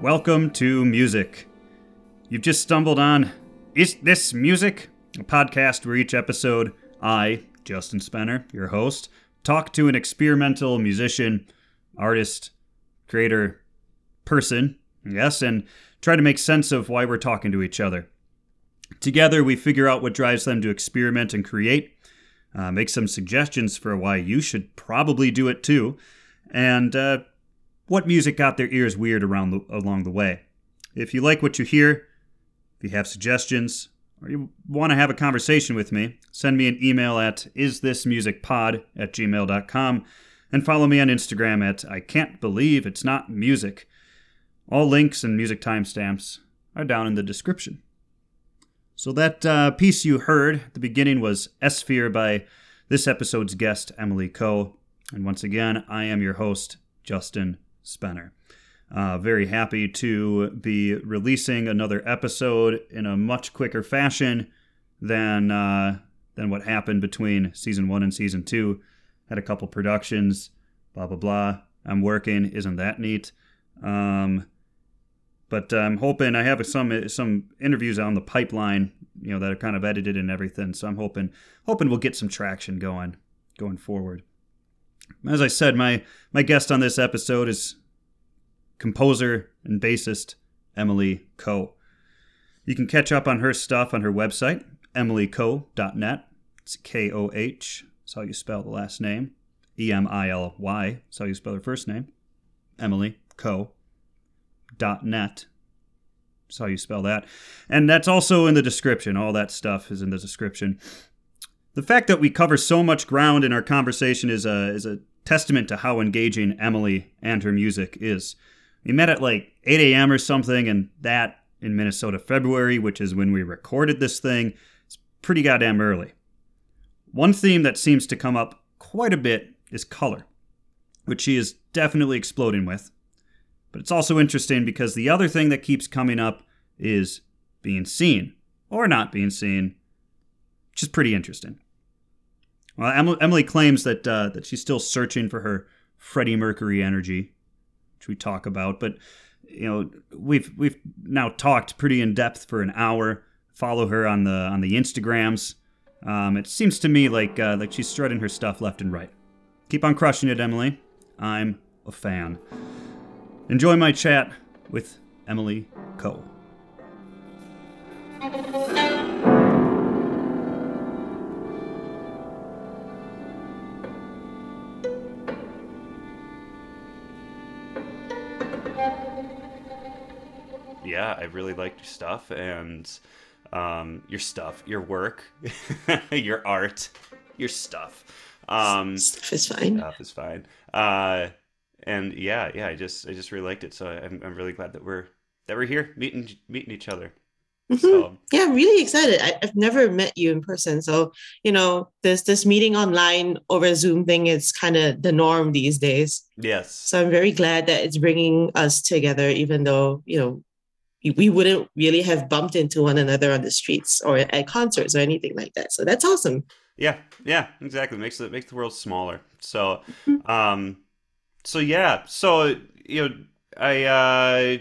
Welcome to Music. You've just stumbled on Is This Music? A podcast where each episode, I, Justin Spenner, your host, talk to an experimental musician, artist, creator, person, yes, and try to make sense of why we're talking to each other. Together, we figure out what drives them to experiment and create, uh, make some suggestions for why you should probably do it too, and uh, what music got their ears weird around the, along the way. If you like what you hear, if you have suggestions, or you want to have a conversation with me, send me an email at isthismusicpod at gmail.com and follow me on Instagram at I can't believe it's not music. All links and music timestamps are down in the description. So that uh, piece you heard at the beginning was esphyr by this episode's guest, Emily Koh. And once again, I am your host, Justin Spenner. Uh, very happy to be releasing another episode in a much quicker fashion than uh, than what happened between season one and season two. Had a couple productions, blah blah blah. I'm working. Isn't that neat? Um, but I'm hoping I have some some interviews on the pipeline, you know, that are kind of edited and everything. So I'm hoping hoping we'll get some traction going going forward. As I said, my my guest on this episode is composer and bassist Emily Koh. You can catch up on her stuff on her website, emilykoh.net. It's K O H. That's how you spell the last name. E M I L Y. That's how you spell her first name. Emily Koh. Net. That's how you spell that. And that's also in the description. All that stuff is in the description. The fact that we cover so much ground in our conversation is a, is a testament to how engaging Emily and her music is. We met at like 8 a.m. or something, and that in Minnesota, February, which is when we recorded this thing, it's pretty goddamn early. One theme that seems to come up quite a bit is color, which she is definitely exploding with. But it's also interesting because the other thing that keeps coming up is being seen or not being seen, which is pretty interesting. Well, Emily claims that uh, that she's still searching for her Freddie Mercury energy, which we talk about. But you know, we've we've now talked pretty in depth for an hour. Follow her on the on the Instagrams. Um, it seems to me like uh, like she's strutting her stuff left and right. Keep on crushing it, Emily. I'm a fan. Enjoy my chat with Emily Koh. yeah, I really liked your stuff and um, your stuff, your work, your art, your stuff. Um, stuff is fine. Stuff is fine. Uh, and yeah, yeah, I just I just really liked it. So I'm I'm really glad that we're that we're here meeting meeting each other. Mm-hmm. So, yeah, I'm really excited. I, have never met you in person, so you know this this meeting online over Zoom thing is kind of the norm these days. Yes. So I'm very glad that it's bringing us together, even though you know we wouldn't really have bumped into one another on the streets or at concerts or anything like that. So that's awesome. Yeah, yeah, exactly. Makes it makes the world smaller. So, mm-hmm. um, so yeah, so you know, I uh,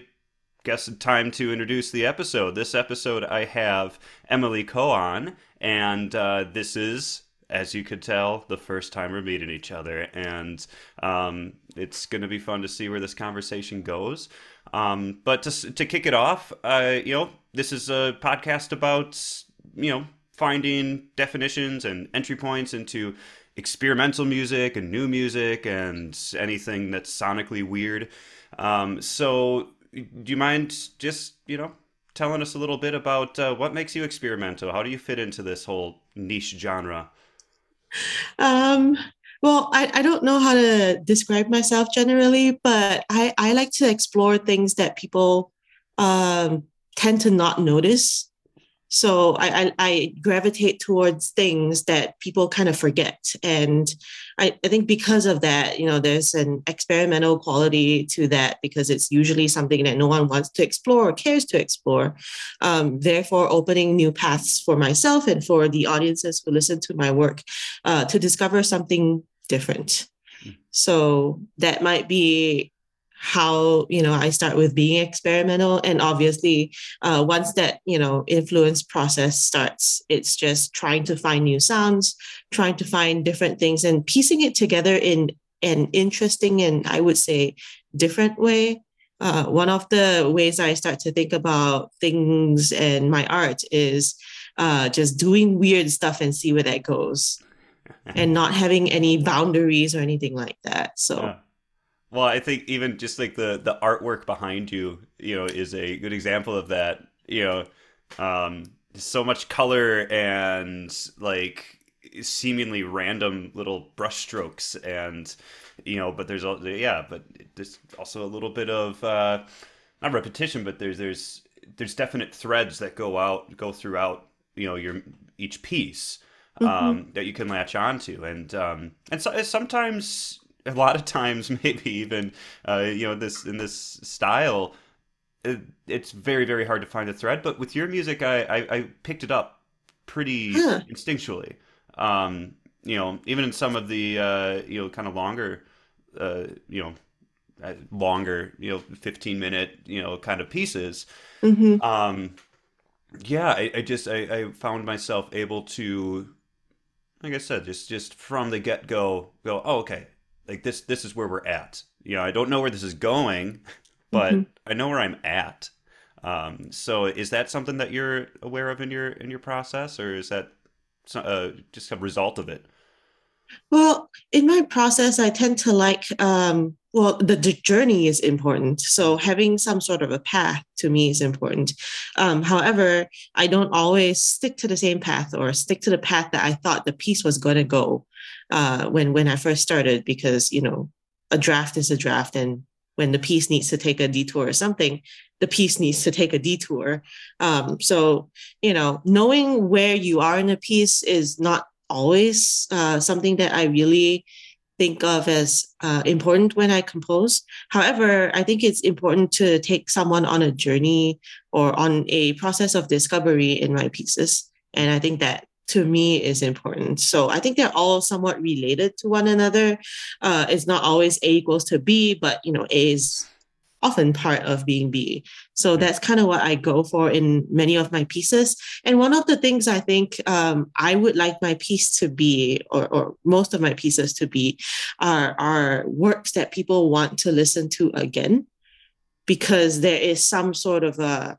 guess time to introduce the episode. This episode, I have Emily Koh on, and uh, this is as you could tell, the first time we're meeting each other. And um, it's going to be fun to see where this conversation goes. Um, but to, to kick it off, uh, you know, this is a podcast about, you know, finding definitions and entry points into experimental music and new music and anything that's sonically weird. Um, so, do you mind just, you know, telling us a little bit about uh, what makes you experimental? How do you fit into this whole niche genre? Um, well, I, I don't know how to describe myself generally, but I, I like to explore things that people um, tend to not notice. So I, I, I, gravitate towards things that people kind of forget. And I, I think because of that, you know, there's an experimental quality to that because it's usually something that no one wants to explore or cares to explore. Um, therefore, opening new paths for myself and for the audiences who listen to my work uh, to discover something different. Hmm. So that might be how you know i start with being experimental. And obviously uh, once that you know influence process starts it's just trying to find new sounds trying to find different things and piecing it together in an interesting and i would say different way. Uh, one of the ways i start to think about things and my art is uh, just doing weird stuff and see where that goes and not having any boundaries or anything like that. So yeah well, I think even just like the the artwork behind you, you know, is a good example of that. You know, um, so much color and like seemingly random little brushstrokes and you know but there's also yeah but there's also a little bit of uh not repetition but there's there's there's definite threads that go out go throughout you know your each piece um mm-hmm. that you can latch onto and um and so sometimes a lot of times, maybe even uh, you know this in this style, it, it's very very hard to find a thread. But with your music, I I, I picked it up pretty huh. instinctually. Um, you know, even in some of the uh, you know kind of longer, uh, you know, uh, longer you know, fifteen minute you know kind of pieces. Mm-hmm. Um, yeah, I, I just I, I found myself able to like I said, just just from the get go, go, oh, okay, like this this is where we're at. You know i don't know where this is going but mm-hmm. i know where i'm at. Um, so is that something that you're aware of in your in your process or is that uh, just a result of it? Well in my process i tend to like um, well the, the journey is important. So having some sort of a path to me is important. Um, however i don't always stick to the same path or stick to the path that i thought the piece was going to go uh, when when I first started because you know a draft is a draft and when the piece needs to take a detour or something the piece needs to take a detour. Um, so you know knowing where you are in a piece is not always uh, something that i really think of as uh, important when i compose. However i think it's important to take someone on a journey or on a process of discovery in my pieces and i think that to me is important. So I think they're all somewhat related to one another. Uh, it's not always A equals to B, but you know, A is often part of being B. So that's kind of what I go for in many of my pieces. And one of the things I think um, I would like my piece to be, or, or most of my pieces to be, are, are works that people want to listen to again, because there is some sort of a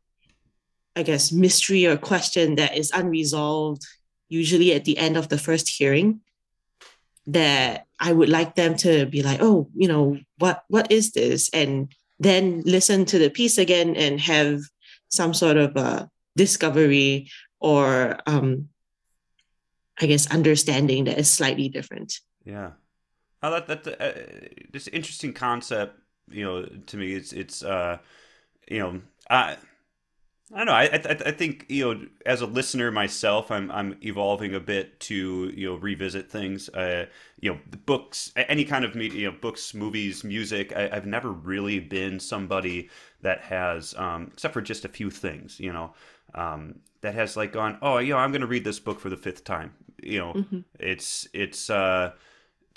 I guess, mystery or question that is unresolved usually at the end of the first hearing that I would like them to be like, oh, you know, what what is this? And then listen to the piece again and have some sort of a discovery or um I guess understanding that is slightly different. Yeah. Oh, that that uh, this interesting concept, you know, to me, it's it's uh, you know, I I don't know. I, I, I think you know, as a listener myself, I'm I'm evolving a bit to you know revisit things. Uh, you know, books, any kind of media, you know, books, movies, music. I, have never really been somebody that has, um, except for just a few things, you know, um, that has like gone, oh, you know, I'm going to read this book for the fifth time. You know, mm-hmm. it's it's. Uh,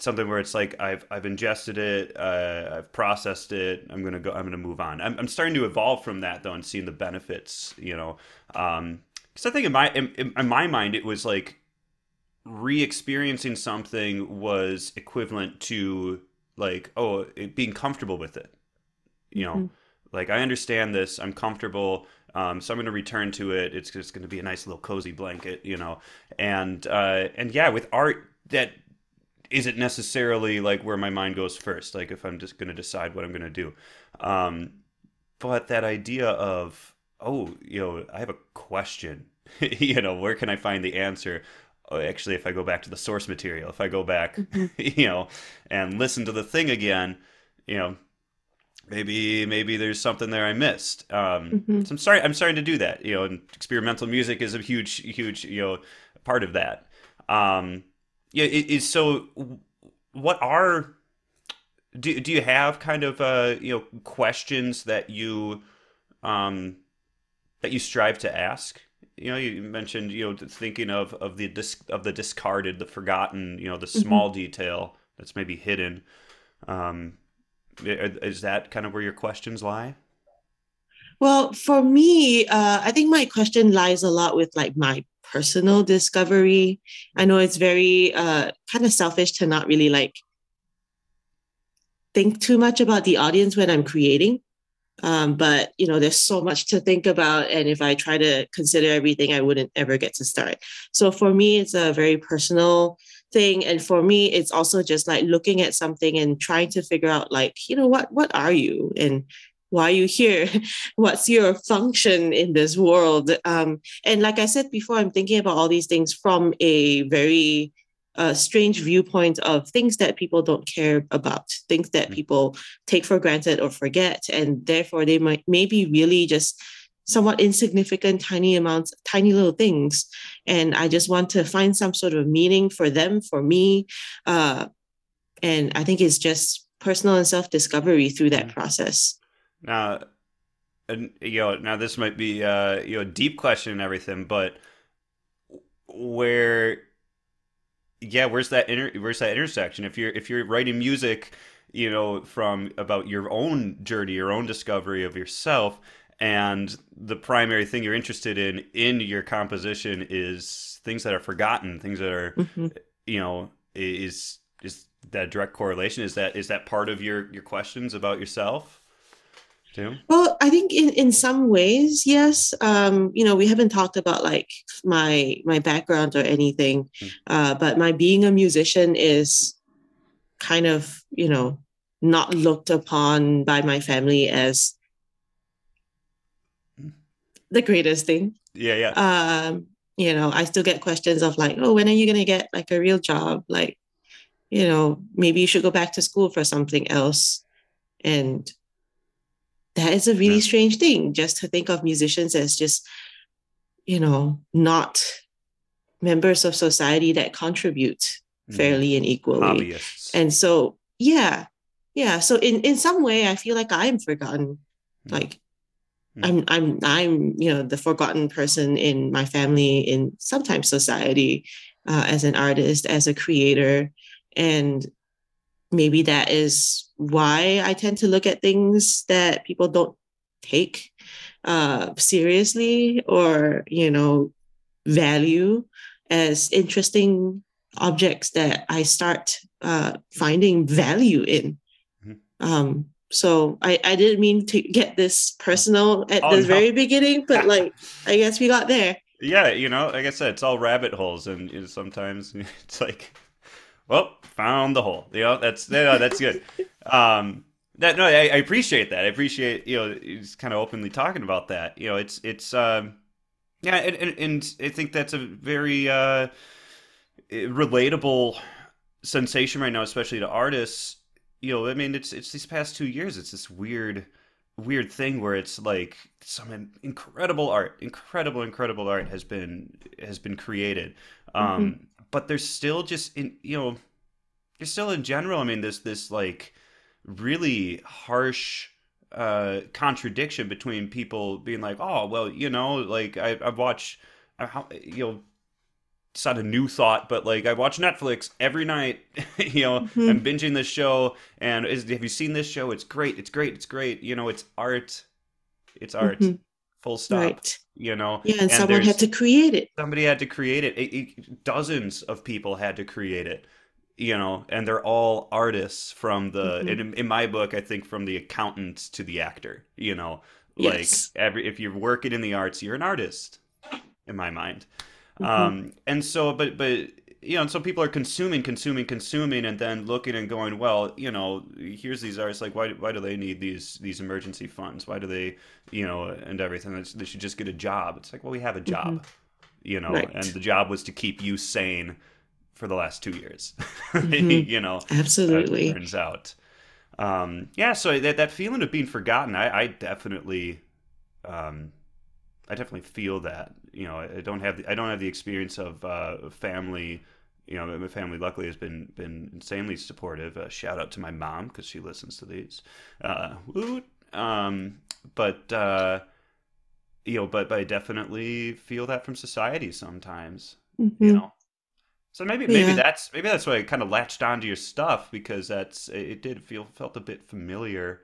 something where it's like I've I've ingested it, uh, I've processed it. I'm gonna go. I'm gonna move on. I'm, I'm starting to evolve from that though, and seeing the benefits. You know, because um, I think in my in, in, my mind it was like re-experiencing something was equivalent to like oh it, being comfortable with it. You know, mm-hmm. like I understand this. I'm comfortable. Um, so I'm going to return to it. It's just going to be a nice little cozy blanket, you know. And uh, and yeah, with art, that isn't necessarily like where my mind goes first. Like if I'm just going to decide what I'm going to do. Um, but that idea of, oh, you know, I have a question, you know, where can I find the answer? Oh, actually, if I go back to the source material, if I go back, mm-hmm. you know, and listen to the thing again, you know, maybe maybe there's something there I missed. Um, Mhm. So I'm sorry I'm starting to do that. You know, and experimental music is a huge huge you know part of that. Um, yeah, it is so. What are do do you have kind of uh you know questions that you um that you strive to ask? You know, you mentioned you know thinking of of the dis- of the discarded, the forgotten, you know, the small detail that's maybe hidden. Um, is that kind of where your questions lie? Well, for me, uh, I think my question lies a lot with like my personal discovery. I know it's very uh, kind of selfish to not really like think too much about the audience when I'm creating. Um, but you know, there's so much to think about, and if I try to consider everything, I wouldn't ever get to start. So for me, it's a very personal thing, and for me, it's also just like looking at something and trying to figure out, like, you know, what what are you and why are you here? What's your function in this world? Um, and like I said before, I'm thinking about all these things from a very uh, strange viewpoint of things that people don't care about, things that Mm. people take for granted or forget, and therefore they might maybe really just somewhat insignificant, tiny amounts, tiny little things. And I just want to find some sort of meaning for them, for me. Uh, and I think it's just personal and self discovery through that Mm. process. Now, and you know, now this might be uh, you know a deep question and everything, but where, yeah, where's that inter- where's that intersection? If you're if you're writing music, you know, from about your own journey, your own discovery of yourself, and the primary thing you're interested in in your composition is things that are forgotten, things that are, Mhm. you know, is is that direct correlation? Is that is that part of your your questions about yourself? Too? Well, I think in, in some ways, yes. Um, you know, we haven't talked about like my my background or anything, Mm. uh, but my being a musician is kind of, you know, not looked upon by my family as the greatest thing. Yeah, yeah. Um, you know, I still get questions of like, oh, when are you gonna get like a real job? Like, you know, maybe you should go back to school for something else. And that is a really Yeah. strange thing just to think of musicians as just you know not members of society that contribute Mhm. fairly and equally Hobbyists. and so yeah yeah so in in some way i feel like i'm forgotten Mm. like Mm. i'm i'm i'm you know the forgotten person in my family in sometimes society uh, as an artist as a creator and maybe that is why I tend to look at things that people don't take uh, seriously or you know value as interesting objects that I start uh, finding value in. Mhm. Um, so I, I didn't mean to get this personal at Oh, the no. very beginning, but like I guess we got there. yeah, you know, like I said, it's all rabbit holes, and you know, sometimes it's like, well, found the hole. You know, that's no, that's good. Um, that no, I, I appreciate that. I appreciate you know, he's kind of openly talking about that. You know, it's it's um, yeah, and, and and I think that's a very uh, relatable sensation right now, especially to artists. You know, I mean, it's it's these past two years. It's this weird, weird thing where it's like some incredible art, incredible, incredible art has been has been created, um, but there's still just in you know, there's still in general. I mean, this this like really harsh uh contradiction between people being like oh well you know like i i watch uh, how you know it's not a new thought, but like I watch Netflix every night. you know, Mhm. I'm binging this show, and is, have you seen this show? It's great. It's great. It's great. You know, it's art. It's art. Mhm. Full stop. Right. You know, Yeah, and, someone had to create it. somebody had to create it. It, it. Dozens of people had to create it. You know, and they're all artists from the. Mhm. In, in my book, I think from the accountant to the actor. You know, like Yes. every if you're working in the arts, you're an artist. In my mind. Mhm. Um, and so, but, but, you know, and so people are consuming, consuming, consuming, and then looking and going, well, you know, here's these artists, like, why, why do they need these, these emergency funds? Why do they, you know, and everything? They should just get a job. It's like, well, we have a job, you know, Right. and the job was to keep you sane for the last two years, Mhm. you know, Absolutely. turns out. um, yeah, so that that feeling of being forgotten, I, I definitely, um, I definitely feel that. You know, I don't have the, I don't have the experience of uh, family. You know, my family luckily has been been insanely supportive. Uh, shout out to my mom because she listens to these. Uh, um, but uh, you know, but, but I definitely feel that from society sometimes. Mm-hmm. You know, so maybe maybe Yeah. that's maybe that's why I kind of latched onto your stuff because that's it did feel felt a bit familiar,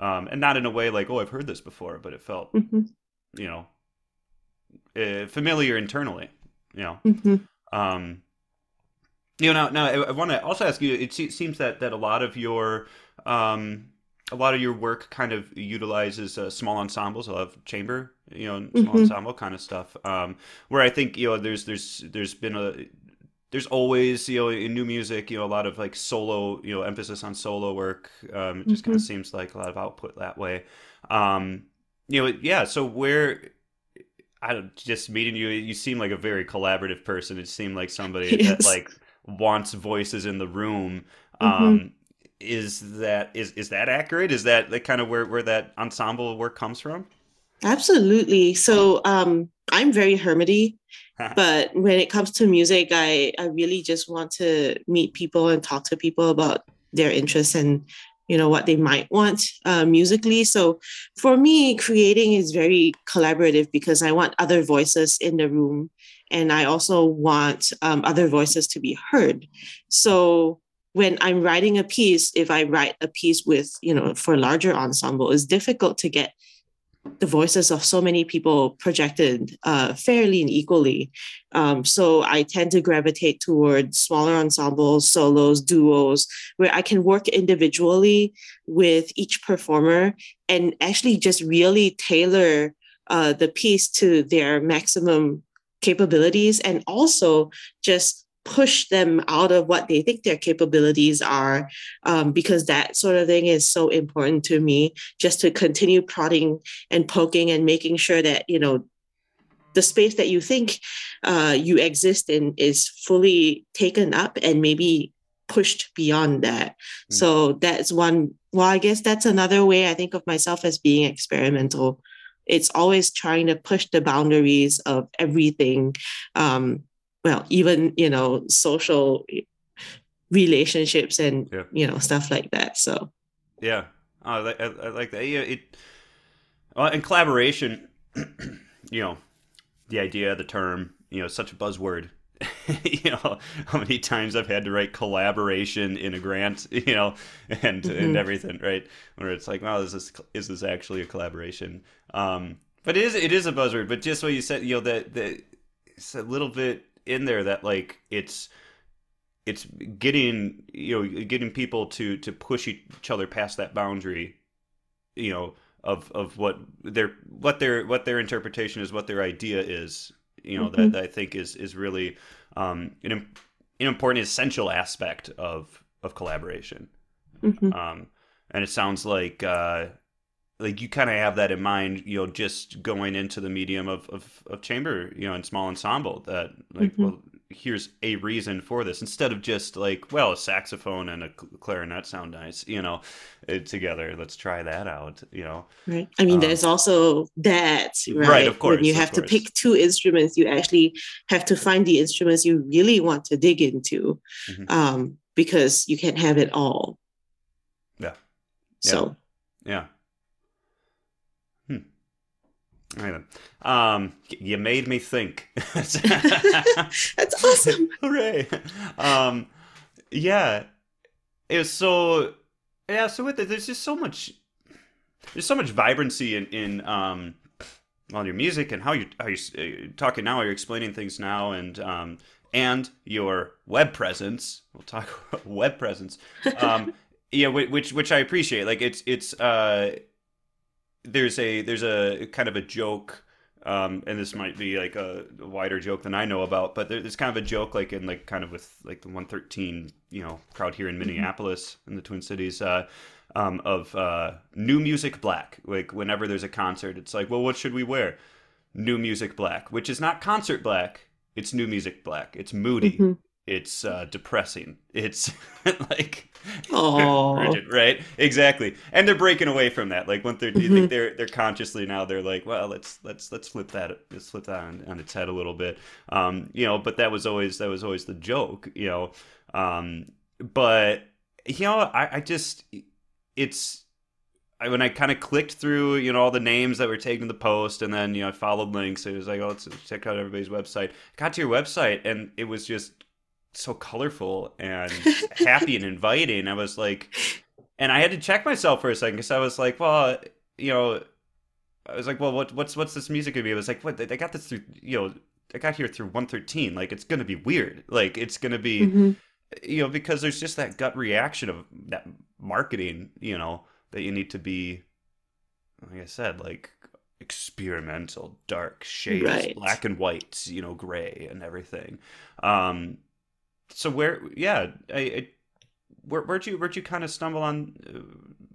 um, and not in a way like oh I've heard this before, but it felt hmm you know uh, familiar internally. You know, hmm um, you know now now I, I want to also ask you. It se- seems that that a lot of your um, a lot of your work kind of utilizes uh, small ensembles. I love chamber, you know, small Mhm. ensemble kind of stuff. Um, where I think you know there's there's there's been a there's always you know in new music you know a lot of like solo you know emphasis on solo work. Um, it just kind of seems like a lot of output that way. Um, you know, yeah. So where I don't just meeting you, you seem like a very collaborative person. It seemed like somebody that like wants voices in the room. Mhm. Um, is that is is that accurate? Is that like kind of where where that ensemble work comes from? Absolutely. So um, I'm very hermity, but when it comes to music, I, I really just want to meet people and talk to people about their interests and you know what they might want uh, musically. So for me, creating is very collaborative because I want other voices in the room, and I also want um, other voices to be heard. So when I'm writing a piece, if I write a piece with you know for larger ensemble, it's difficult to get the voices of so many people projected uh, fairly and equally. Um, so I tend to gravitate towards smaller ensembles, solos, duos, where I can work individually with each performer and actually just really tailor uh, the piece to their maximum capabilities and also just push them out of what they think their capabilities are um, because that sort of thing is so important to me just to continue prodding and poking and making sure that you know the space that you think uh, you exist in is fully taken up and maybe pushed beyond that Mm. so that's one well i guess that's another way i think of myself as being experimental it's always trying to push the boundaries of everything um, well even you know social relationships and Yeah. you know stuff like that so Yeah, oh, I, like- I, I like that. Yeah, it uh, and collaboration. you know, the idea, the term. You know, such a buzzword. you know how many times I've had to write collaboration in a grant. You know, and and Mhm. everything. Right, where it's like, wow, is this is this actually a collaboration? Um, but it is it is a buzzword. But just what you said, you know, that that it's a little bit in there that like it's it's getting you know getting people to to push each other past that boundary you know of of what their what their what their interpretation is what their idea is you know Mhm. that, that i think is is really um an, an important essential aspect of of collaboration mhm. um and it sounds like uh like you kind of have that in mind you know just going into the medium of of, of chamber you know and small ensemble that like Mhm. well here's a reason for this instead of just like well a saxophone and a clarinet sound nice you know eh, together let's try that out you know Right. I mean, Um, there's also that, right? Right, of course, When you have to pick two instruments, you actually have to find the instruments you really want to dig into Mhm. um, because you can't have it all. Yeah. So, yeah then um you made me think that's awesome. Hooray! Um, yeah, it was so yeah. So with it, there's just so much, there's so much vibrancy in in um, well, your music and how you how you're uh, talking now, how you're explaining things now, and um, and your web presence. We'll talk about web presence. Um, yeah, which which I appreciate. Like it's it's uh, there's a there's a kind of a joke um, and this might be like a wider joke than I know about, but there- there's kind of a joke like in like kind of with like the 113 you know crowd here in Minneapolis in the Twin Cities uh, um, of uh, new music black. Like whenever there's a concert, it's like, well, what should we wear? New music black, which is not concert black. It's new music black. It's moody. Mhm. It's uh, depressing. It's like urgent, right? Exactly. And they're breaking away from that. Like when they're Mhm. they're they're consciously now they're like, well, let's let's let's flip that let's flip that on, on its head a little bit. Um, you know, but that was always that was always the joke, you know. Um, but you know, I, I just it's I, when I kind of clicked through, you know, all the names that were taken to the post, and then you know, I followed links. It was like, oh, let's check out everybody's website. Got to your website, and it was just so colorful and happy and inviting. I was like, and I had to check myself for a second because I was like, well, you know, I was like, well, what, what's what's this music gonna be? I was like, what? They got this through, you know, I got here through 113. Like, it's gonna be weird. Like, it's gonna be, Mhm. you know, because there's just that gut reaction of that marketing, you know, that you need to be, like I said, like experimental, dark shades, Right. black and white, you know, gray and everything. Um, so where, yeah, I, I where, where'd you where'd you kind of stumble on, uh,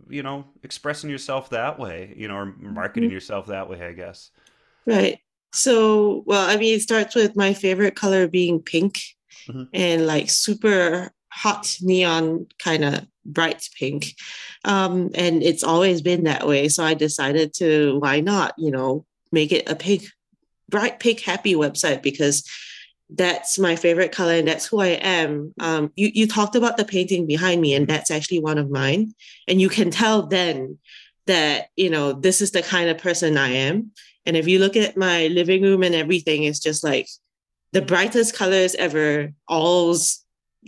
you know, expressing yourself that way, you know, or marketing yourself that way, I guess. Right. So, well, I mean, it starts with my favorite color being pink Mhm. and like super hot neon kind of bright pink. Um, and it's always been that way. So I decided to, why not, you know, make it a pink, bright pink happy website because that's my favorite color and that's who I am. Um, you, you talked about the painting behind me, and that's actually one of mine. And you can tell then that, you know, this is the kind of person I am. And if you look at my living room and everything, it's just like the brightest colors ever, all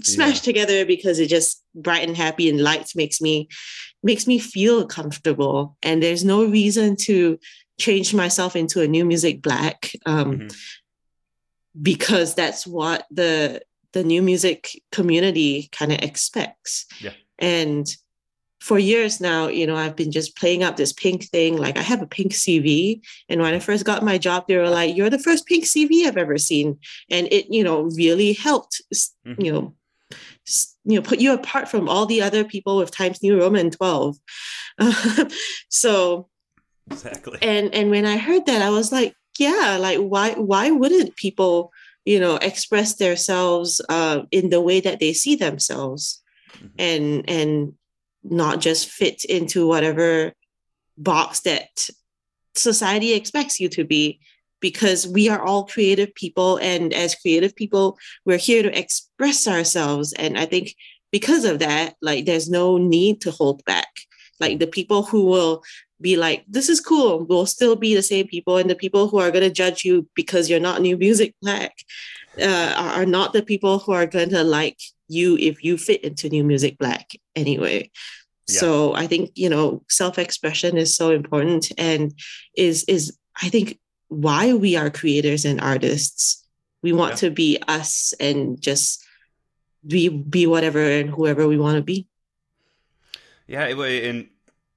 smashed together because it just bright and happy and light makes me makes me feel comfortable. And there's no reason to change myself into a new music black. Um, Mhm. Because that's what the the new music community kind of expects. Yeah. And for years now, you know, I've been just playing up this pink thing. Like I have a pink CV. And when I first got my job, they were like, you're the first pink CV I've ever seen. And it, you know, really helped, Mhm. you know, you know, put you apart from all the other people with Times New Roman 12. so Exactly. and and when i heard that i was like yeah like why why wouldn't people you know express themselves uh, in the way that they see themselves? Mhm. and and not just fit into whatever box that society expects you to be because we are all creative people and as creative people we're here to express ourselves. And i think because of that like there's no need to hold back. Like the people who will be like this is cool We'll still be the same people and the people who are going to judge you because you're not new music black uh, are not the people who are going to like you if you fit into new music black anyway Yeah. so i think you know self-expression is so important and is is i think why we are creators and artists we want Yeah. to be us and just be be whatever and whoever we want to be Yeah, and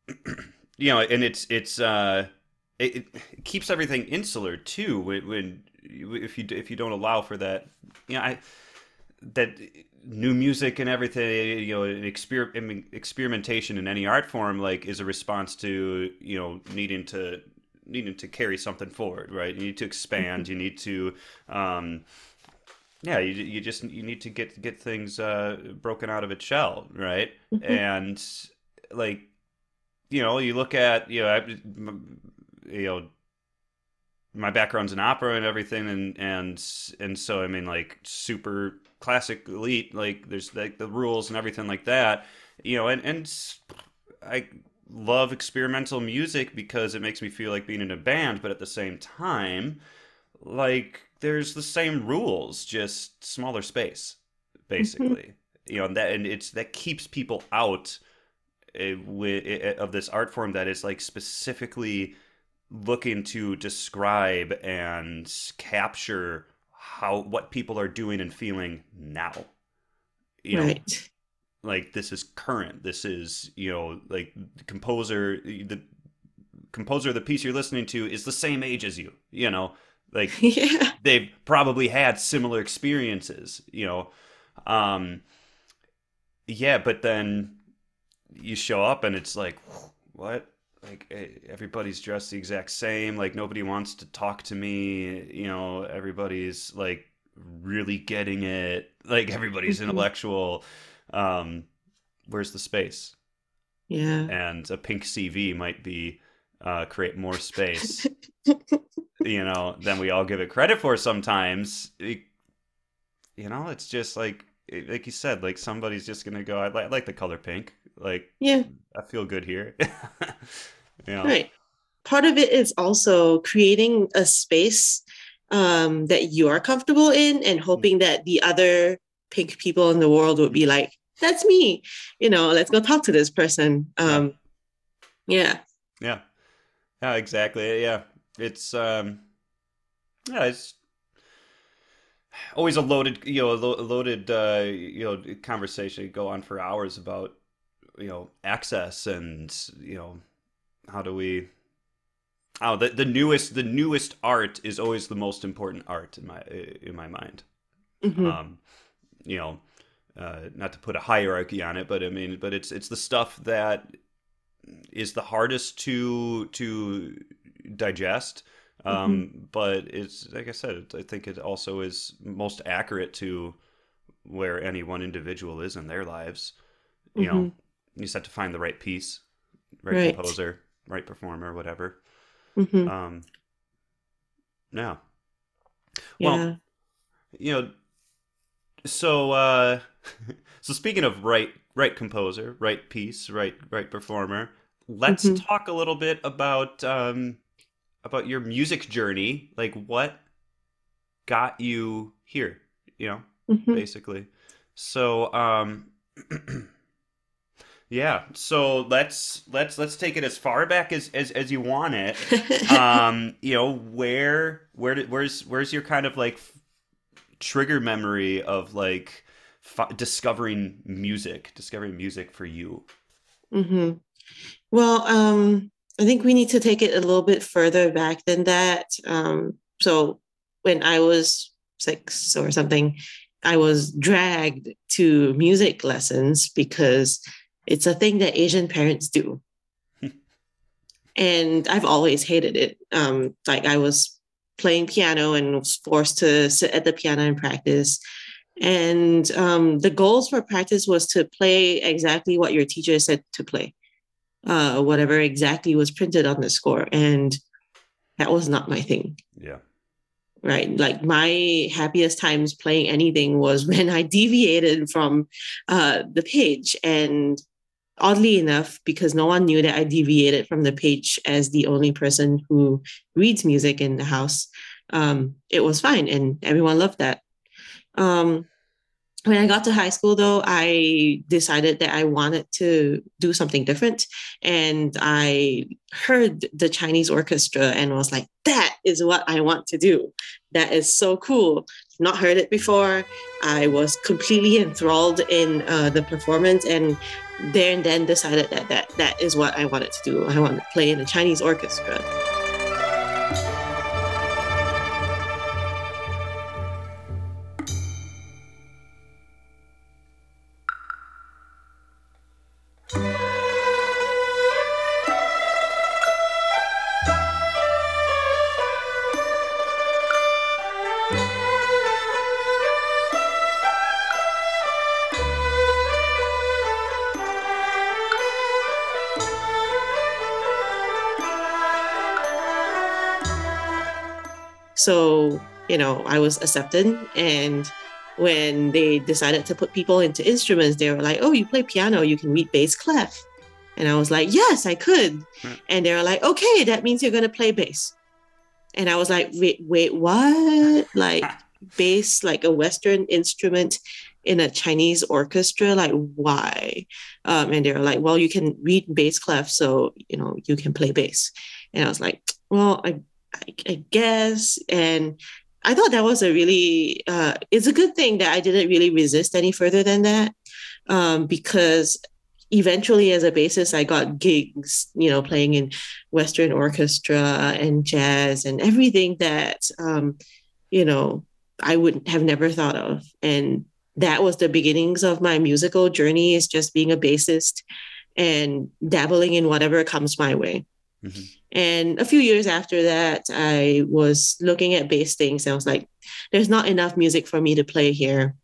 you know, and it's it's uh, it, it keeps everything insular too. When, when if you if you don't allow for that, you know, I that new music and everything, you know, an exper- I mean, experimentation in any art form, like, is a response to you know needing to needing to carry something forward, right? You need to expand. You need to. Um, yeah, you, you just you need to get get things uh, broken out of its shell, right? Mhm. And like, you know, you look at you know, I, you know, my background's in opera and everything, and and and so I mean, like super classic elite, like there's like the rules and everything like that, you know, and and I love experimental music because it makes me feel like being in a band, but at the same time, like there's the same rules, just smaller space, mm-hmm. basically. You know, and that and it's that keeps people out of this art form that is like specifically looking to describe and capture how what people are doing and feeling now. You know, right. Like this is current. This is you know like the composer the composer of the piece you're listening to is the same age as you you know? Like yeah. they've probably had similar experiences you know? Um yeah but then you show up and it's like what like eh, everybody's dressed the exact same like nobody wants to talk to me you know everybody's like really getting it. Like everybody's Mhm. intellectual. Um, where's the space? Yeah. And a pink CV might be uh, create more space. you know, than we all give it credit for sometimes. It- you know, it's just like like you said, like somebody's just gonna go. I like, I like the color pink. Like Yeah. I feel good here. you know, Right. Part of it is also creating a space um, that you are comfortable in and hoping that the other pink people in the world would be like, that's me. You know, let's go talk to this person. Um, yeah. Yeah. Yeah, exactly. Yeah. It's um yeah, it's always a loaded, you know, a lo- loaded uh, you know, conversation go on for hours about you know, access and, you know, how do we Oh, the the newest the newest art is always the most important art in my in my mind. Mhm. Um, you know, uh, not to put a hierarchy on it, but I mean, but it's it's the stuff that is the hardest to to digest. Um, But it's like I said, I think it also is most accurate to where any one individual is in their lives. You know, you just have to find the right piece, right, Right. composer, right performer, whatever. Mhm. Um, yeah. Yeah. Well, you know so uh so speaking of right right composer right piece right right performer let's Mhm. talk a little bit about um about your music journey like what got you here you know Mhm. basically so um yeah so let's let's let's take it as far back as as, as you want it. Um you know where where did where's where's your kind of like trigger memory of like f- discovering music discovering music for you? Hmm Well, um, I think we need to take it a little bit further back than that. Um, so when I was six or something, I was dragged to music lessons because it's a thing that Asian parents do. and I've always hated it. Um, like I was playing piano and was forced to sit at the piano and practice. And um, the goals for practice was to play exactly what your teacher said to play, uh, whatever exactly was printed on the score. And that was not my thing, yeah right? Like my happiest times playing anything was when I deviated from uh, the page. And oddly enough, because no one knew that I deviated from the page as the only person who reads music in the house, um, it was fine. And everyone loved that. Um, when I got to high school, though, I decided that I wanted to do something different. And I heard the Chinese orchestra and was like, that is what I want to do. That is so cool. Not heard it before. I was completely enthralled in uh, the performance and there and then decided that, that that is what I wanted to do. I want to play in a Chinese orchestra. So, you know, I was accepted. And when they decided to put people into instruments, they were like, oh, you play piano, you can read bass clef. And I was like, yes, I could. Hmm. And they were like, okay, that means you're going to play bass. And I was like, wait, wait, what? Like bass, like a Western instrument in a Chinese orchestra? Like, why? Um, and they were like, well, you can read bass clef, so, you know, you can play bass. And I was like, well, I I, I guess. And I thought that was a really, uh, it's a good thing that I didn't really resist any further than that. Um, because eventually, as a bassist, I got gigs, you know, playing in Western orchestra and jazz and everything that, um, you know, I would have never thought of. And that was the beginnings of my musical journey, is just being a bassist and dabbling in whatever comes my way. Mhm. And a few years after that, I was looking at bass things. I was like, there's not enough music for me to play here.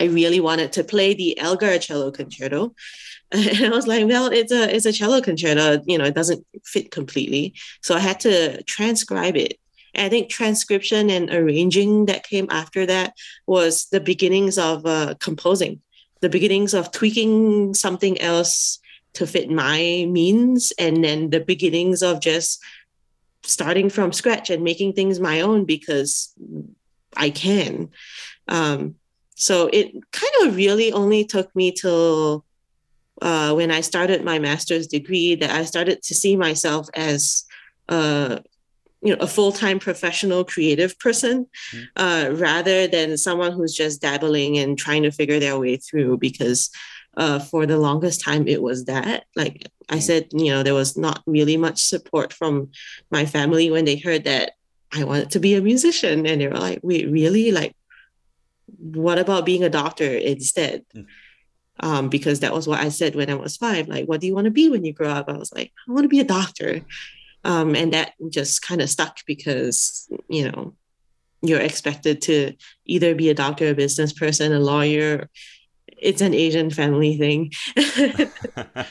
I really wanted to play the Elgar cello concerto. And I was like, well, it's a it's a cello concerto, you know, it doesn't fit completely. So I had to transcribe it. And I think transcription and arranging that came after that was the beginnings of uh, composing, the beginnings of tweaking something else to fit my means, and then the beginnings of just starting from scratch and making things my own because I can. Um, so it kind of really only took me till uh, when I started my master's degree that I started to see myself as uh, you know a full-time professional creative person mm-hmm. uh, rather than someone who's just dabbling and trying to figure their way through because uh, for the longest time it was that. Like i mm. said you know there was not really much support from my family when they heard that i wanted to be a musician. And they were like wait really? Like what about being a doctor instead? Mm. um, because that was what i said when i was five like what do you want to be when you grow up? I was like i want to be a doctor. Um, and that just kind of stuck because you know you're expected to either be a doctor a business person a lawyer it's an Asian family thing.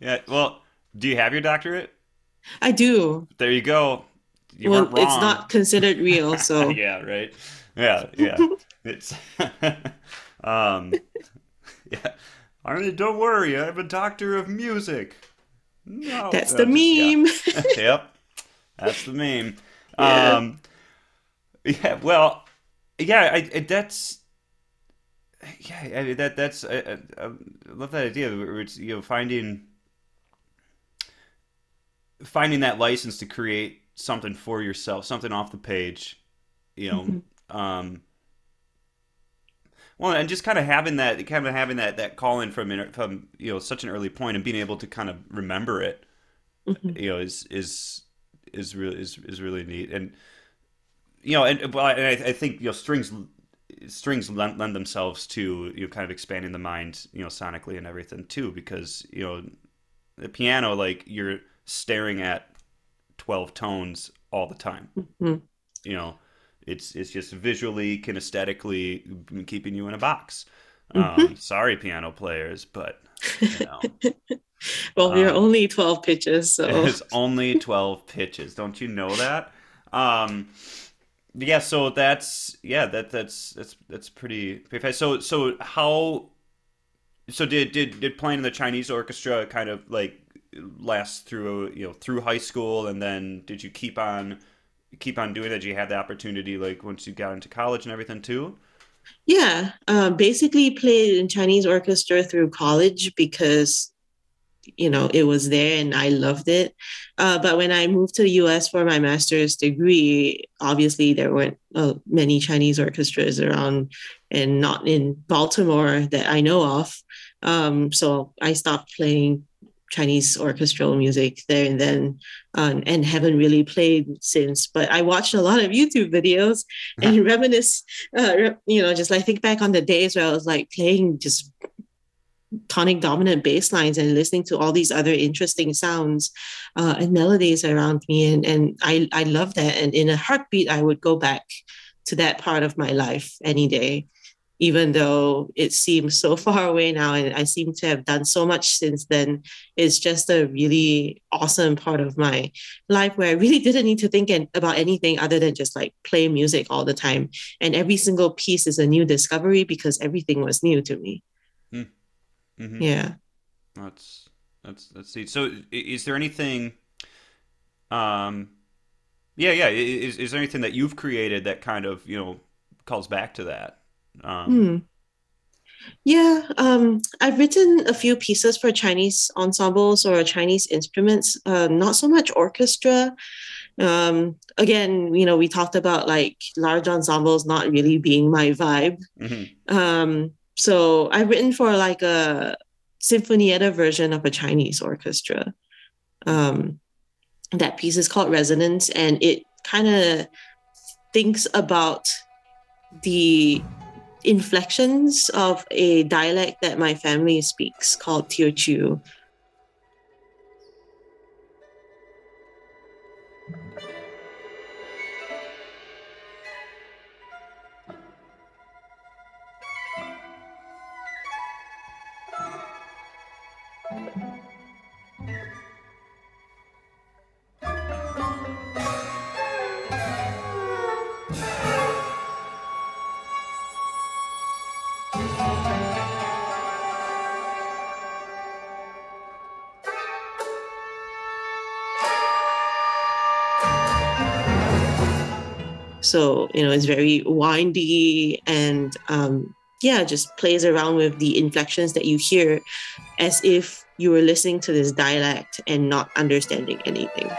yeah. Well, do you have your doctorate? I do. There you go. You well, it's not considered real, so yeah, right. Yeah, yeah. it's um, yeah. I mean, don't worry. I'm a doctor of music. No, that's the meme. Yeah. yep, that's the meme. Yeah. Um, yeah. Well, yeah. I, I that's yeah, I mean, that that's I, I, I love that idea. Where it's you know finding finding that license to create something for yourself, something off the page, you know. Mm-hmm. Um, well, and just kind of having that, kind of having that that call in from from you know such an early point and being able to kind of remember it, mm-hmm. you know, is is is really is is really neat. And you know, and well, and I, I think you know strings strings lend, lend themselves to you know kind of expanding the mind you know sonically and everything too because you know the piano like you're staring at 12 tones all the time. Mm-hmm. you know it's it's just visually kinesthetically keeping you in a box. Mm-hmm. um, sorry piano players but you know. Well um, you're only 12 pitches so it's only 12 pitches. Don't you know that? Um yeah so that's yeah that that's that's that's pretty pretty fast. So so how so did did did playing in the chinese orchestra kind of like last through you know through high school? And then did you keep on keep on doing that? Did you have the opportunity like once you got into college and everything too? Yeah um, basically played in chinese orchestra through college because you know it was there and i loved it. Uh, but when i moved to the us for my master's degree obviously there weren't uh, many chinese orchestras around and not in baltimore that i know of. Um, so i stopped playing chinese orchestral music there and then um, and haven't really played since. But i watched a lot of youtube videos and reminisce uh, you know just like think back on the days where i was like playing just tonic dominant bass lines and listening to all these other interesting sounds uh, and melodies around me. And, and I, I love that. And in a heartbeat i would go back to that part of my life any day even though it seems so far away now. And i seem to have done so much since then. It's just a really awesome part of my life where i really didn't need to think about anything other than just like play music all the time. And every single piece is a new discovery because everything was new to me Mm-hmm. Yeah. That's that's that's neat. So, is there anything? Um, yeah, yeah. Is is there anything that you've created that kind of you know calls back to that? Um, hmm. Yeah, um, I've written a few pieces for Chinese ensembles or Chinese instruments, uh, not so much orchestra. Um, again, you know, we talked about like large ensembles not really being my vibe. Mm-hmm. Um, so I've written for like a sinfonietta version of a Chinese orchestra. Um, that piece is called resonate, and it kind of thinks about the inflections of a dialect that my family speaks called Teochew. So, you know, it's very windy and um, yeah, just plays around with the inflections that you hear as if you were listening to this dialect and not understanding anything.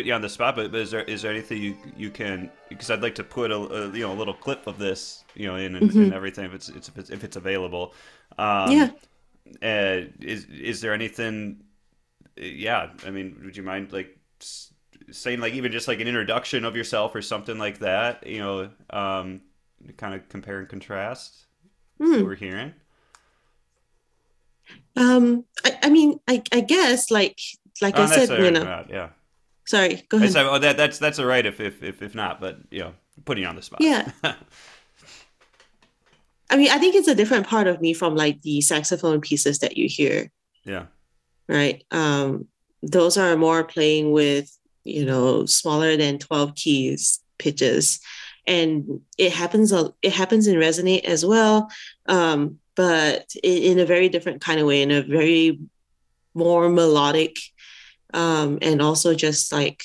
Put you on the spot, but, but is there is there anything you you can because I'd like to put a, a you know a little clip of this you know in and, Mhm. everything if it's, it's if it's if it's available. Um, Yeah. Uh, is is there anything? Yeah, I mean, would you mind like saying like even just like an introduction of yourself or something like that? You know, um, kind of compare and contrast Hmm. what we're hearing. Um, I, I mean, I, I guess like like Oh, I said, you know, not, yeah. Sorry, go ahead. said, oh, that that's that's all right if if if, if not, but you know, putting you on the spot. Yeah. I mean, I think it's a different part of me from like the saxophone pieces that you hear, yeah. right? Um, those are more playing with, you know, smaller than 12 keys pitches. And it happens it happens in resonate as well. Um, but in, in a very different kind of way, in a very more melodic, um, and also just like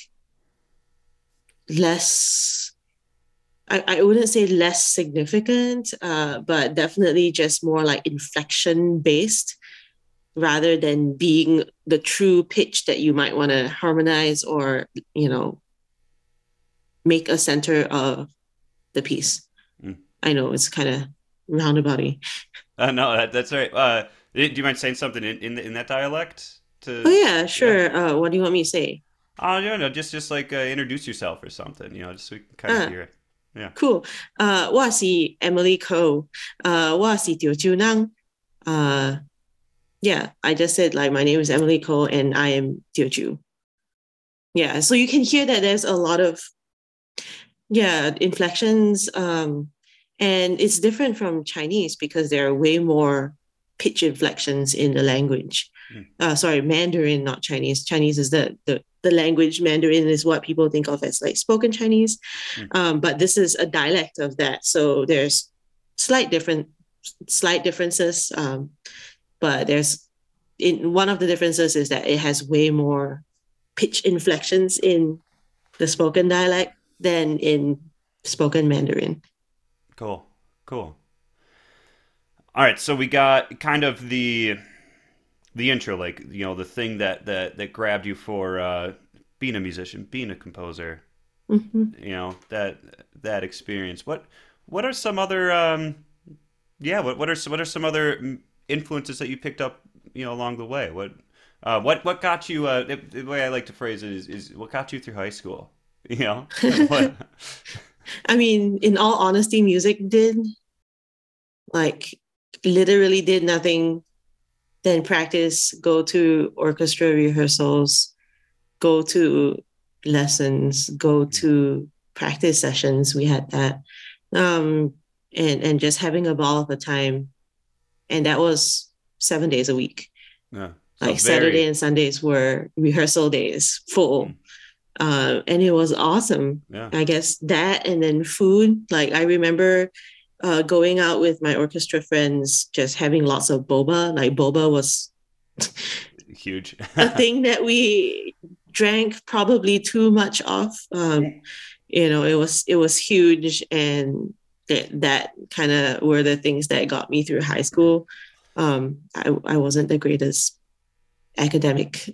less I, I wouldn't say less significant, uh, but definitely just more like inflection based rather than being the true pitch that you might want to harmonize or, you know, make a center of the piece. Mm. I know it's kind of roundabouty. Uh, no, that, that's all right. Uh, do you mind saying something in in, in that dialect? to. Oh yeah, sure. Yeah. Uh, what do you want me to say? I don't know. Just just like uh, introduce yourself or something. You know, just so we can kind of uh, hear it. Yeah. Cool. Uh, 我是 Emily Koh. Uh, 我是赵九南. Uh, yeah, I just said like my name is Emily Koh and I am Teochew. Yeah, so you can hear that there's a lot of yeah inflections, um, and it's different from Chinese because there are way more pitch inflections in the language. Hmm. Uh, sorry, Mandarin, not Chinese. Chinese is the the the language. Mandarin is what people think of as like spoken Chinese, Hmm. um, but this is a dialect of that. So there's slight different slight differences, um, but there's in one of the differences is that it has way more pitch inflections in the spoken dialect than in spoken Mandarin. Cool, cool. All right, so we got kind of the the intro, like you know, the thing that that that grabbed you for uh, being a musician, being a composer. Mhm. You know that that experience. What what are some other um, yeah? What what are some, what are some other influences that you picked up you know along the way? What uh, what what got you? Uh, the, the way I like to phrase it is, is what got you through high school. You know, I mean, in all honesty, music did like literally did nothing then practice, go to orchestra rehearsals, go to lessons, go to practice sessions. We had that. Um, and and just having a ball of the time. And that was seven days a week. yeah. So Like very- Saturday and Sundays were rehearsal days, full. Mm. uh, and it was awesome. Yeah. I guess that and then food. Like I remember uh, going out with my orchestra friends, just having lots of boba. Like boba was Huge. a thing that we drank probably too much of. Um, you know, it was it was huge, and that that kind of were the things that got me through high school. Um, I I wasn't the greatest academic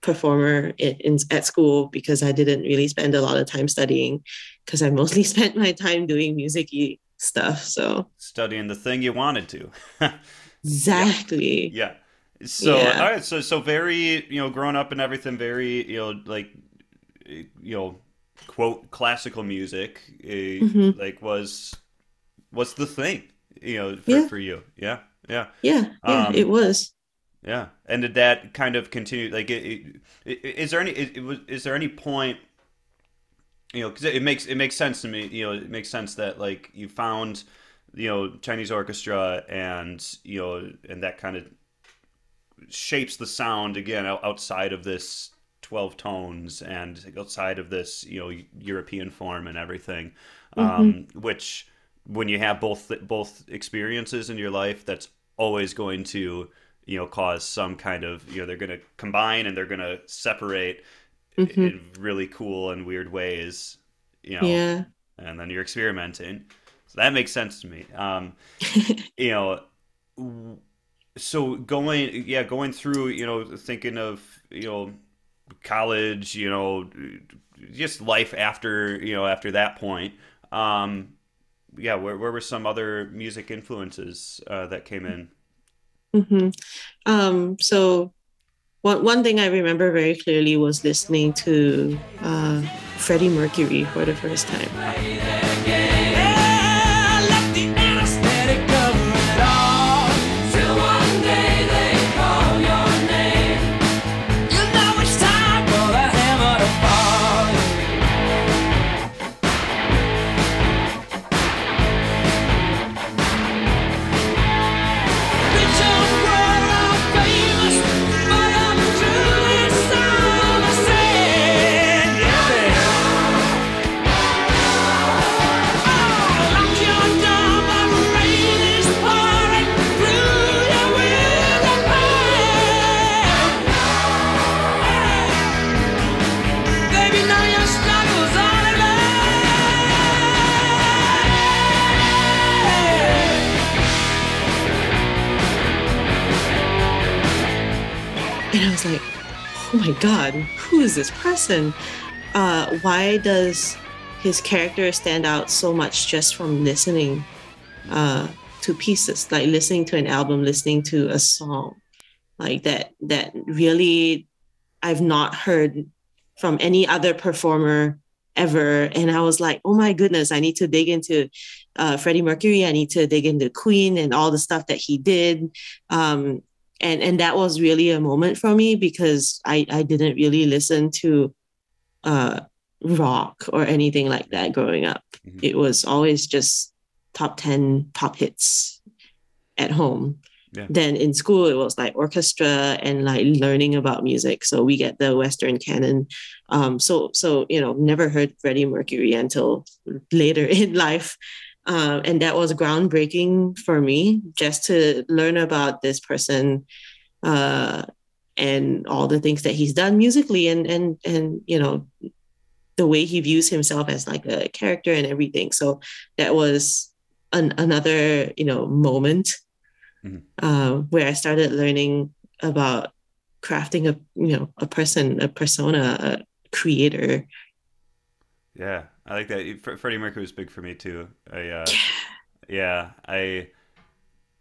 performer in, in at school because I didn't really spend a lot of time studying because I mostly spent my time doing musicy stuff. So Studying the thing you wanted to. exactly. Yeah. So Yeah. all right, so so very you know growing up and everything very you know like you know quote classical music uh, Mhm. like was was the thing you know for, Yeah. for you yeah yeah Yeah, yeah, Um, it was. yeah and did that kind of continue like it, it, is there any it, it was is there any point you know because it, it makes it makes sense to me you know it makes sense that like you found you know Chinese orchestra and you know and that kind of shapes the sound again outside of this 12 tones and outside of this you know European form and everything um, which when you have both both experiences in your life that's always going to you know cause some kind of you know they're going to combine and they're going to separate Mhm. in really cool and weird ways you know Yeah. and then you're experimenting so that makes sense to me um you know so going yeah going through you know thinking of you know college you know just life after you know after that point um yeah where, where were some other music influences uh, that came in hmm Um, so one one thing I remember very clearly was listening to uh, Freddie Mercury for the first time. Person? Uh, why does his character stand out so much just from listening uh, to pieces, like listening to an album, listening to a song, like that, that really I've not heard from any other performer ever. And I was like, oh my goodness, I need to dig into uh, Freddie Mercury. I need to dig into Queen and all the stuff that he did. Um, and and that was really a moment for me because I I didn't really listen to uh rock or anything like that growing up. Mhm. It was always just top 10 pop hits at home. Yeah. Then in school it was like orchestra and like learning about music. So we get the Western canon. Um so so you know never heard Freddie Mercury until later in life. Um, and that was groundbreaking for me just to learn about this person uh, and all the things that he's done musically and and and you know the way he views himself as like a character and everything. So that was an, another you know moment Mhm. uh, where i started learning about crafting a you know a person a persona a creator. Yeah i like that Fre- freddie mercury was big for me too i uh yeah i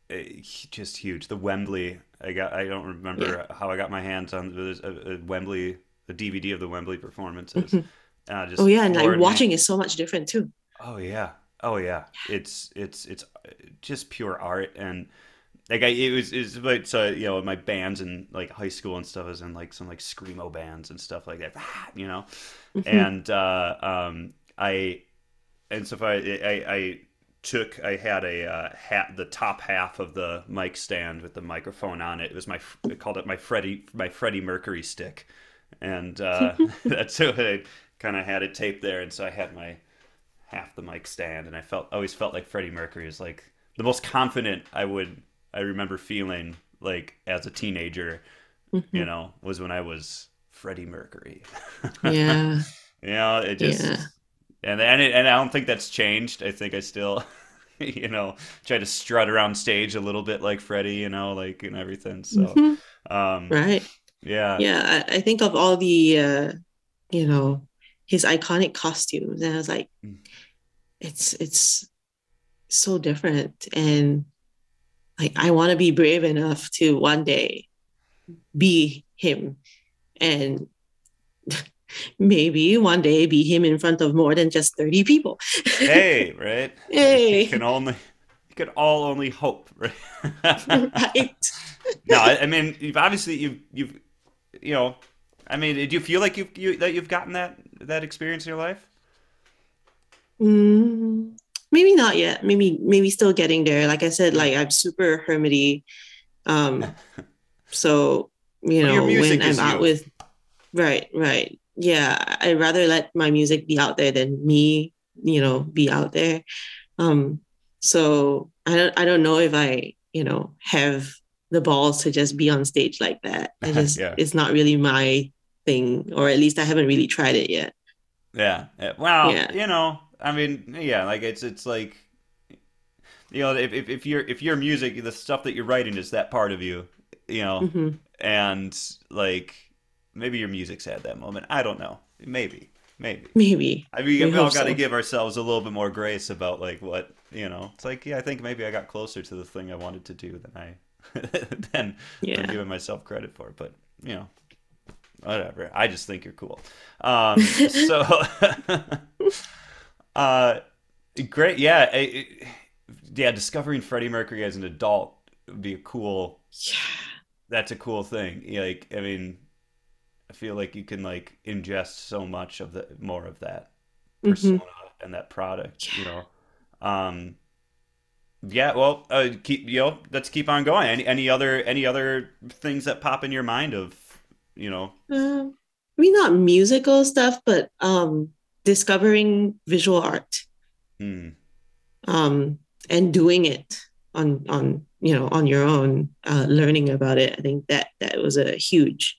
eh, just huge the wembley i got i don't remember how i got my hands on the a, a wembley the dvd of the wembley performances Mhm. uh, just oh yeah and like floored me. watching is so much different too Oh yeah. Oh yeah. It's it's it's uh, just pure art and like I it was it's like so you know my bands in like high school and stuff was in like some like screamo bands and stuff like that you know Mhm. and uh um I and so I I, I took I had a uh, hat the top half of the mic stand with the microphone on it it was my I called it my Freddie my Freddie Mercury stick and uh, that's what I kind of had it taped there, and so I had my half the mic stand, and I felt always felt like Freddie Mercury is like the most confident I would I remember feeling like as a teenager, you know, was when I was Freddie Mercury. Yeah. you know, it just Yeah. And and it, and I don't think that's changed. I think I still. You know, try to strut around stage a little bit like Freddie, you know, like and everything. So, Mhm. um, Right. yeah, Yeah. I, I think of all the, uh, you know, his iconic costumes, and I was like, Mm. it's it's so different, and like I want to be brave enough to one day be him, and maybe one day be him in front of more than just 30 people. hey, right? Hey. You can only, you can all only hope, right? right. no, I, mean, you've obviously you've you've, you know, I mean, do you feel like you've you, that you've gotten that that experience in your life? Mm, maybe not yet. Maybe maybe still getting there. Like I said, like I'm super hermity. Um so you Well, know when I'm is out you. with right, right. Yeah, I'd rather let my music be out there than me, you know, be out there. Um so I don't I don't know if I, you know, have the balls to just be on stage like that. I just Yeah. it's not really my thing, or at least I haven't really tried it yet. Yeah. Well, Yeah. you know, I mean, yeah, like it's it's like, you know, if, if if your if your music, the stuff that you're writing is that part of you, you know, hmm and like maybe your music's had that moment. I don't know. Maybe. Maybe. Maybe. I mean, We we all got to so. give ourselves a little bit more grace about like what you know. It's like, yeah, I think maybe I got closer to the thing I wanted to do than I than Yeah. I'm giving myself credit for. But you know, whatever. I just think you're cool. Um, so, uh, great. Yeah, I- I- yeah. Discovering Freddie Mercury as an adult would be a cool. Yeah. That's a cool thing. Like, I mean, feel like you can like ingest so much of the more of that Mhm. persona and that product. You know. Um, yeah. Well, uh, keep you know. Let's keep on going. Any any other any other things that pop in your mind of you know Um, I mean, not musical stuff, but um, discovering visual art Hmm. um, and doing it on on you know on your own, uh, learning about it. I think that that was a huge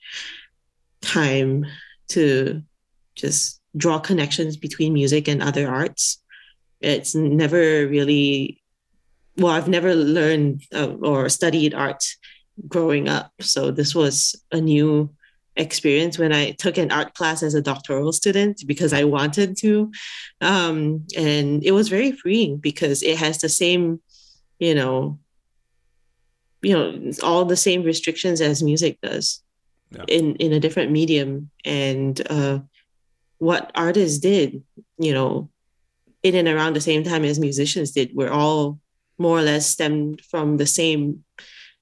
time to just draw connections between music and other arts. It's never really well. I've never learned uh, or studied art growing up, so this was a new experience when I took an art class as a doctoral student because I wanted to. Um, and it was very freeing because it has the same, you know, you know, all the same restrictions as music does Yeah. in, in a different medium. And uh, what artists did, you know, in and around the same time as musicians did, were all more or less stemmed from the same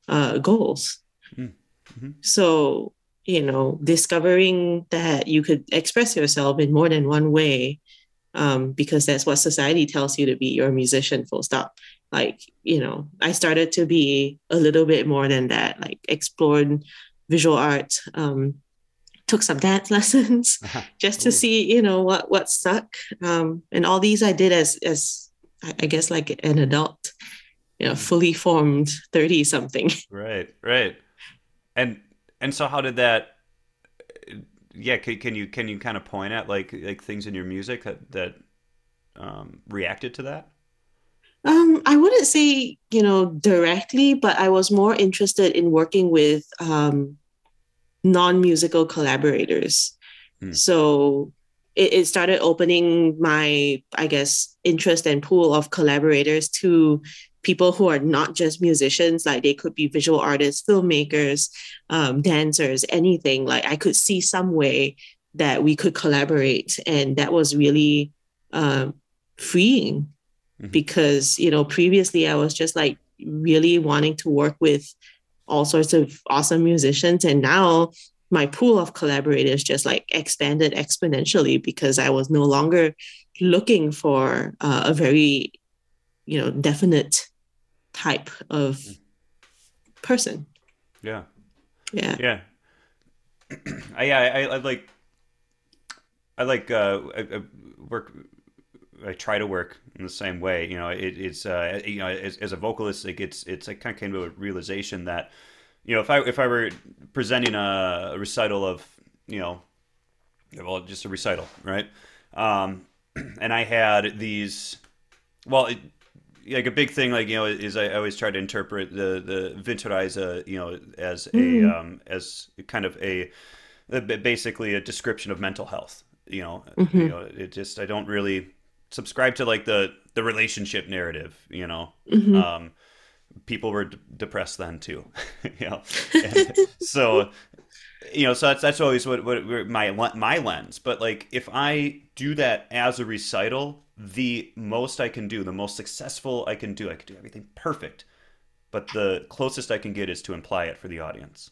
uh, goals. Mm. Mhm. So, you know, discovering that you could express yourself in more than one way, um, because that's what society tells you to be. You're a musician, full stop. Like, you know, I started to be a little bit more than that, like explored visual art, um, took some dance lessons just to see, you know, what what stuck. Um, and all these I did as as I guess like an adult, you know, fully formed 30 something. Right, right. And and so how did that yeah, can, can you can you kind of point at like like things in your music that that um reacted to that? Um, I wouldn't say, you know, directly, but I was more interested in working with um, non-musical collaborators. Hmm. So it, it started opening my, I guess, interest and pool of collaborators to people who are not just musicians, like they could be visual artists, filmmakers, um, dancers, anything. Like I could see some way that we could collaborate. And that was really um, freeing Mhm. because, you know, previously I was just like really wanting to work with all sorts of awesome musicians. And now my pool of collaborators just like expanded exponentially because I was no longer looking for uh, a very, you know, definite type of person. Yeah. Yeah. Yeah. I, yeah, I, I like, I like uh, I, I work. I try to work in the same way. You know, it, it's uh, you know, as, as a vocalist, like it's it's I kind of came to a realization that, you know, if I if I were presenting a, recital of, you know, well, just a recital, right? Um, and I had these, well, it, like a big thing, like you know, is I always try to interpret the the Winterreise, you know, as a Mm. um, as kind of a basically a description of mental health. You know, Mhm. you know, it just I don't really subscribe to like the the relationship narrative. You know, Mhm. um, people were d- depressed then too. you know, so you know, so that's that's always what what my my lens. But like, if I do that as a recital, the most I can do, the most successful I can do, I can do everything perfect. But the closest I can get is to imply it for the audience.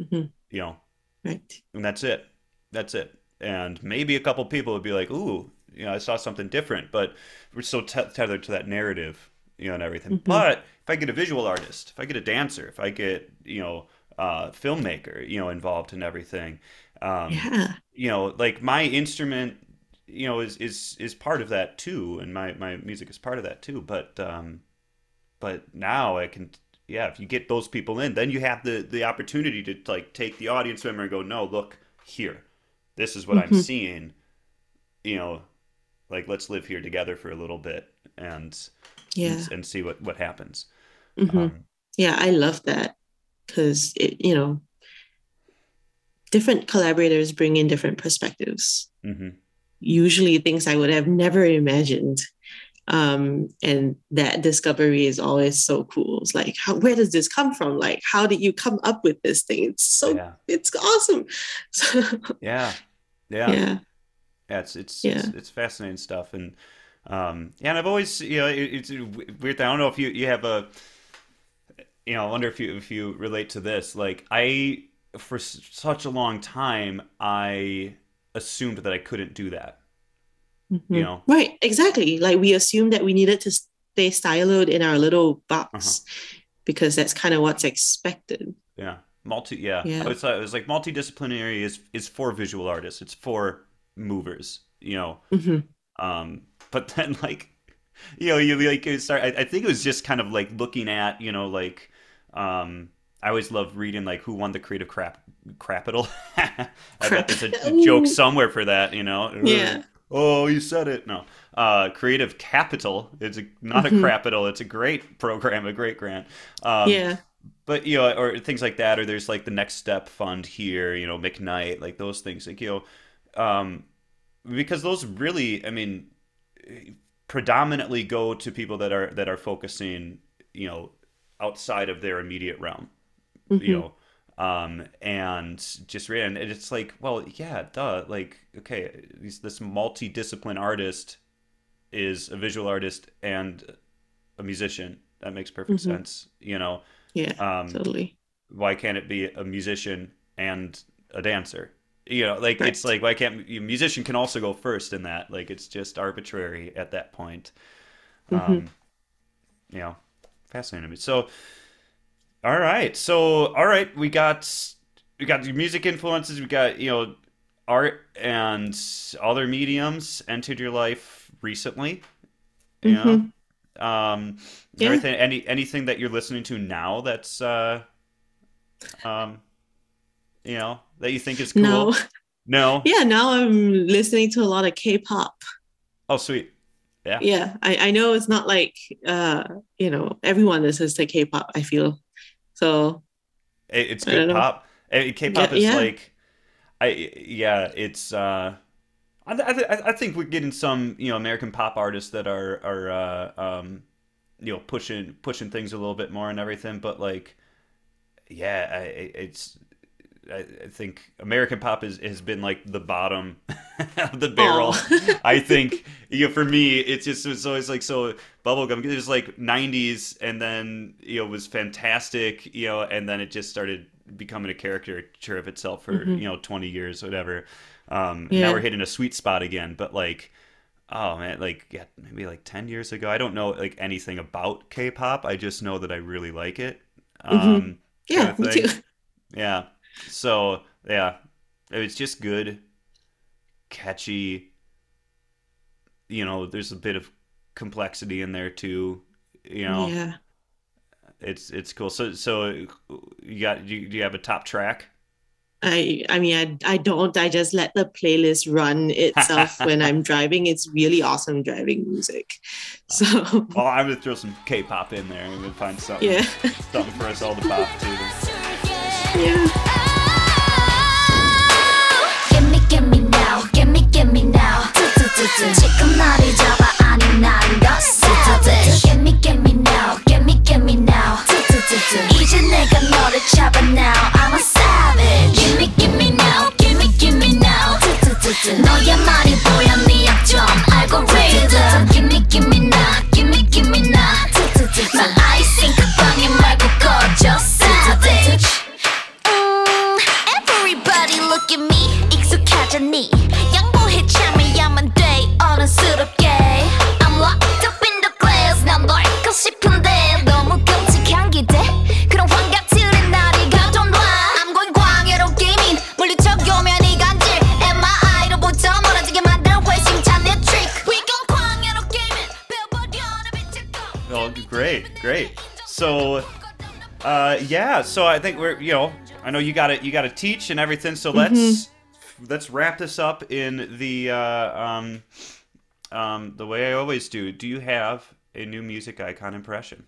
Mhm. You know, Right. and that's it. That's it. And maybe a couple people would be like, "Ooh, you know, I saw something different," but we're so te- tethered to that narrative, you know, and everything. Mhm. But if I get a visual artist, if I get a dancer, if I get, you know, uh, filmmaker, you know, involved in everything, um, Yeah. you know, like my instrument, you know, is is is part of that too, and my my music is part of that too. But um, but now I can, yeah, if you get those people in, then you have the the opportunity to like take the audience member and go, no, look here, this is what I'm Mhm. seeing, you know, like let's live here together for a little bit and Yeah. and, and see what what happens. Mhm. Um, Yeah, I love that because it, you know, different collaborators bring in different perspectives. mhm. Usually things I would have never imagined. Um, and that discovery is always so cool. It's like, how, where does this come from? Like, how did you come up with this thing? It's so, yeah, it's awesome. So, yeah, yeah. yeah. Yeah, it's it's, Yeah. it's it's fascinating stuff, and um, yeah, and I've always you know it, it's weird. I don't know if you you have a you know I wonder if you if you relate to this. Like I for s- such a long time I assumed that I couldn't do that. You Mhm. know, Right, exactly. Like we assumed that we needed to stay siloed in our little box Uh-huh. because that's kind of what's expected. yeah, multi. Yeah, Yeah. I was it was like multidisciplinary is is for visual artists. It's for movers. You know, Mhm. Um, but then like, you know, you like start. I, I think it was just kind of like looking at, you know, like, um, I always love reading like who won the creative crap capital. I bet there's a, a joke somewhere for that, you know. Yeah. Oh, you said it. No. Uh, Creative Capital. It's a, not a Mhm. capital. It's a great program, a great grant. Um, yeah. but you know, or things like that, or there's like the Next Step Fund here, you know, McKnight, like those things, like you know, um, because those really, I mean, predominantly go to people that are that are focusing, you know, outside of their immediate realm, you Mhm. know, um, and just read, and it's like, well, yeah, duh, like, okay, these, this multidiscipline artist is a visual artist and a musician. That makes perfect Mhm. sense, you know Yeah. um, totally. why can't it be a musician and a dancer you know like it's like why can't a musician can also go first in that like it's just arbitrary at that point Mhm. um you know fascinating so all right so all right we got we got the music influences we got you know art and other mediums entered your life recently you know Mhm. um Yeah. any anything that you're listening to now that's uh um you know that you think is cool No. no Yeah, now I'm listening to a lot of K-pop. oh sweet yeah Yeah, I, I know it's not like uh, you know, everyone listens to K-pop, I feel. So It- it's good know. pop Eh, k-pop Yeah, is yeah. like i yeah it's uh I, th- I, th- I think we're getting some you know american pop artists that are are uh um you know pushing pushing things a little bit more and everything but like yeah I- it's I, I think American pop is, has been like the bottom of the barrel. Aw. I think you know, for me, it's just it's always like so bubblegum. It was like '90s, and then you know it was fantastic, you know, and then it just started becoming a caricature of itself for Mhm. you know 20 years, whatever. Um, Yeah. Now we're hitting a sweet spot again, but like. Oh man, like yeah, maybe like ten years ago. I don't know like anything about K-pop. I just know that I really like it. Um, yeah, me too. yeah. So yeah, it's just good, catchy. You know, there's a bit of complexity in there too. You know, Yeah. it's it's cool. So so you got do you, do you have a top track? I I mean I I don't I just let the playlist run itself when I'm driving. It's really awesome driving music. So Well, I'm gonna throw some K-pop in there and we'll find something yeah. something for us all to pop to. Yeah. 지금 나를 잡아 아니 난 너스타들 Gimme gimme now gimme gimme now 이제 내가 너를 잡아 now I'm a savage Gimme gimme now gimme gimme now 너의 말이 보여 네 약점 알고리즘 Gimme gimme now gimme gimme now 난 아이싱 그 방에 말고 꺼져 savage 음, Everybody look at me 익숙하잖니 So, uh, yeah. So I think we're you know I know you got to you got to teach and everything. So let's let's wrap this up in the uh, um, um, the way I always do. Do you have a new music icon impression?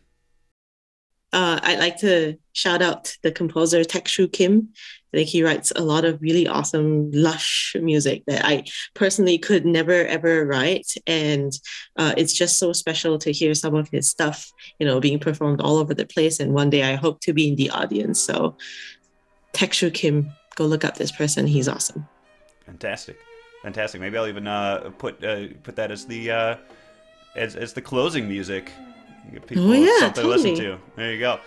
Uh, I'd like to shout out the composer Texu Kim. I think he writes a lot of really awesome, lush music that I personally could never ever write, and uh, it's just so special to hear some of his stuff, you know, being performed all over the place. And one day I hope to be in the audience. So, Texu Kim, go look up this person. He's awesome. Fantastic, fantastic. Maybe I'll even uh, put uh, put that as the uh, as as the closing music. Give people Oh, yeah, something to listen totally. to. There you go.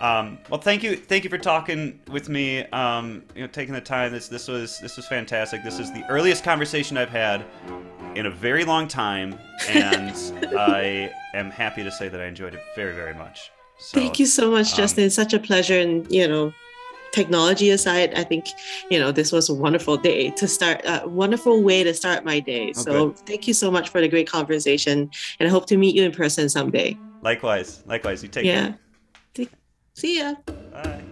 Um, well, thank you, thank you for talking with me. Um, you know, taking the time. This this was this was fantastic. This is the earliest conversation I've had in a very long time, and I am happy to say that I enjoyed it very very much. So, Thank you so much, um, Justin. It's such a pleasure. And, you know, technology aside, I think, you know, this was a wonderful day to start, a wonderful way to start my day. Oh, So thank you so much for the great conversation. And I hope to meet you in person someday. Likewise, likewise. You take Yeah. care. See ya. Bye.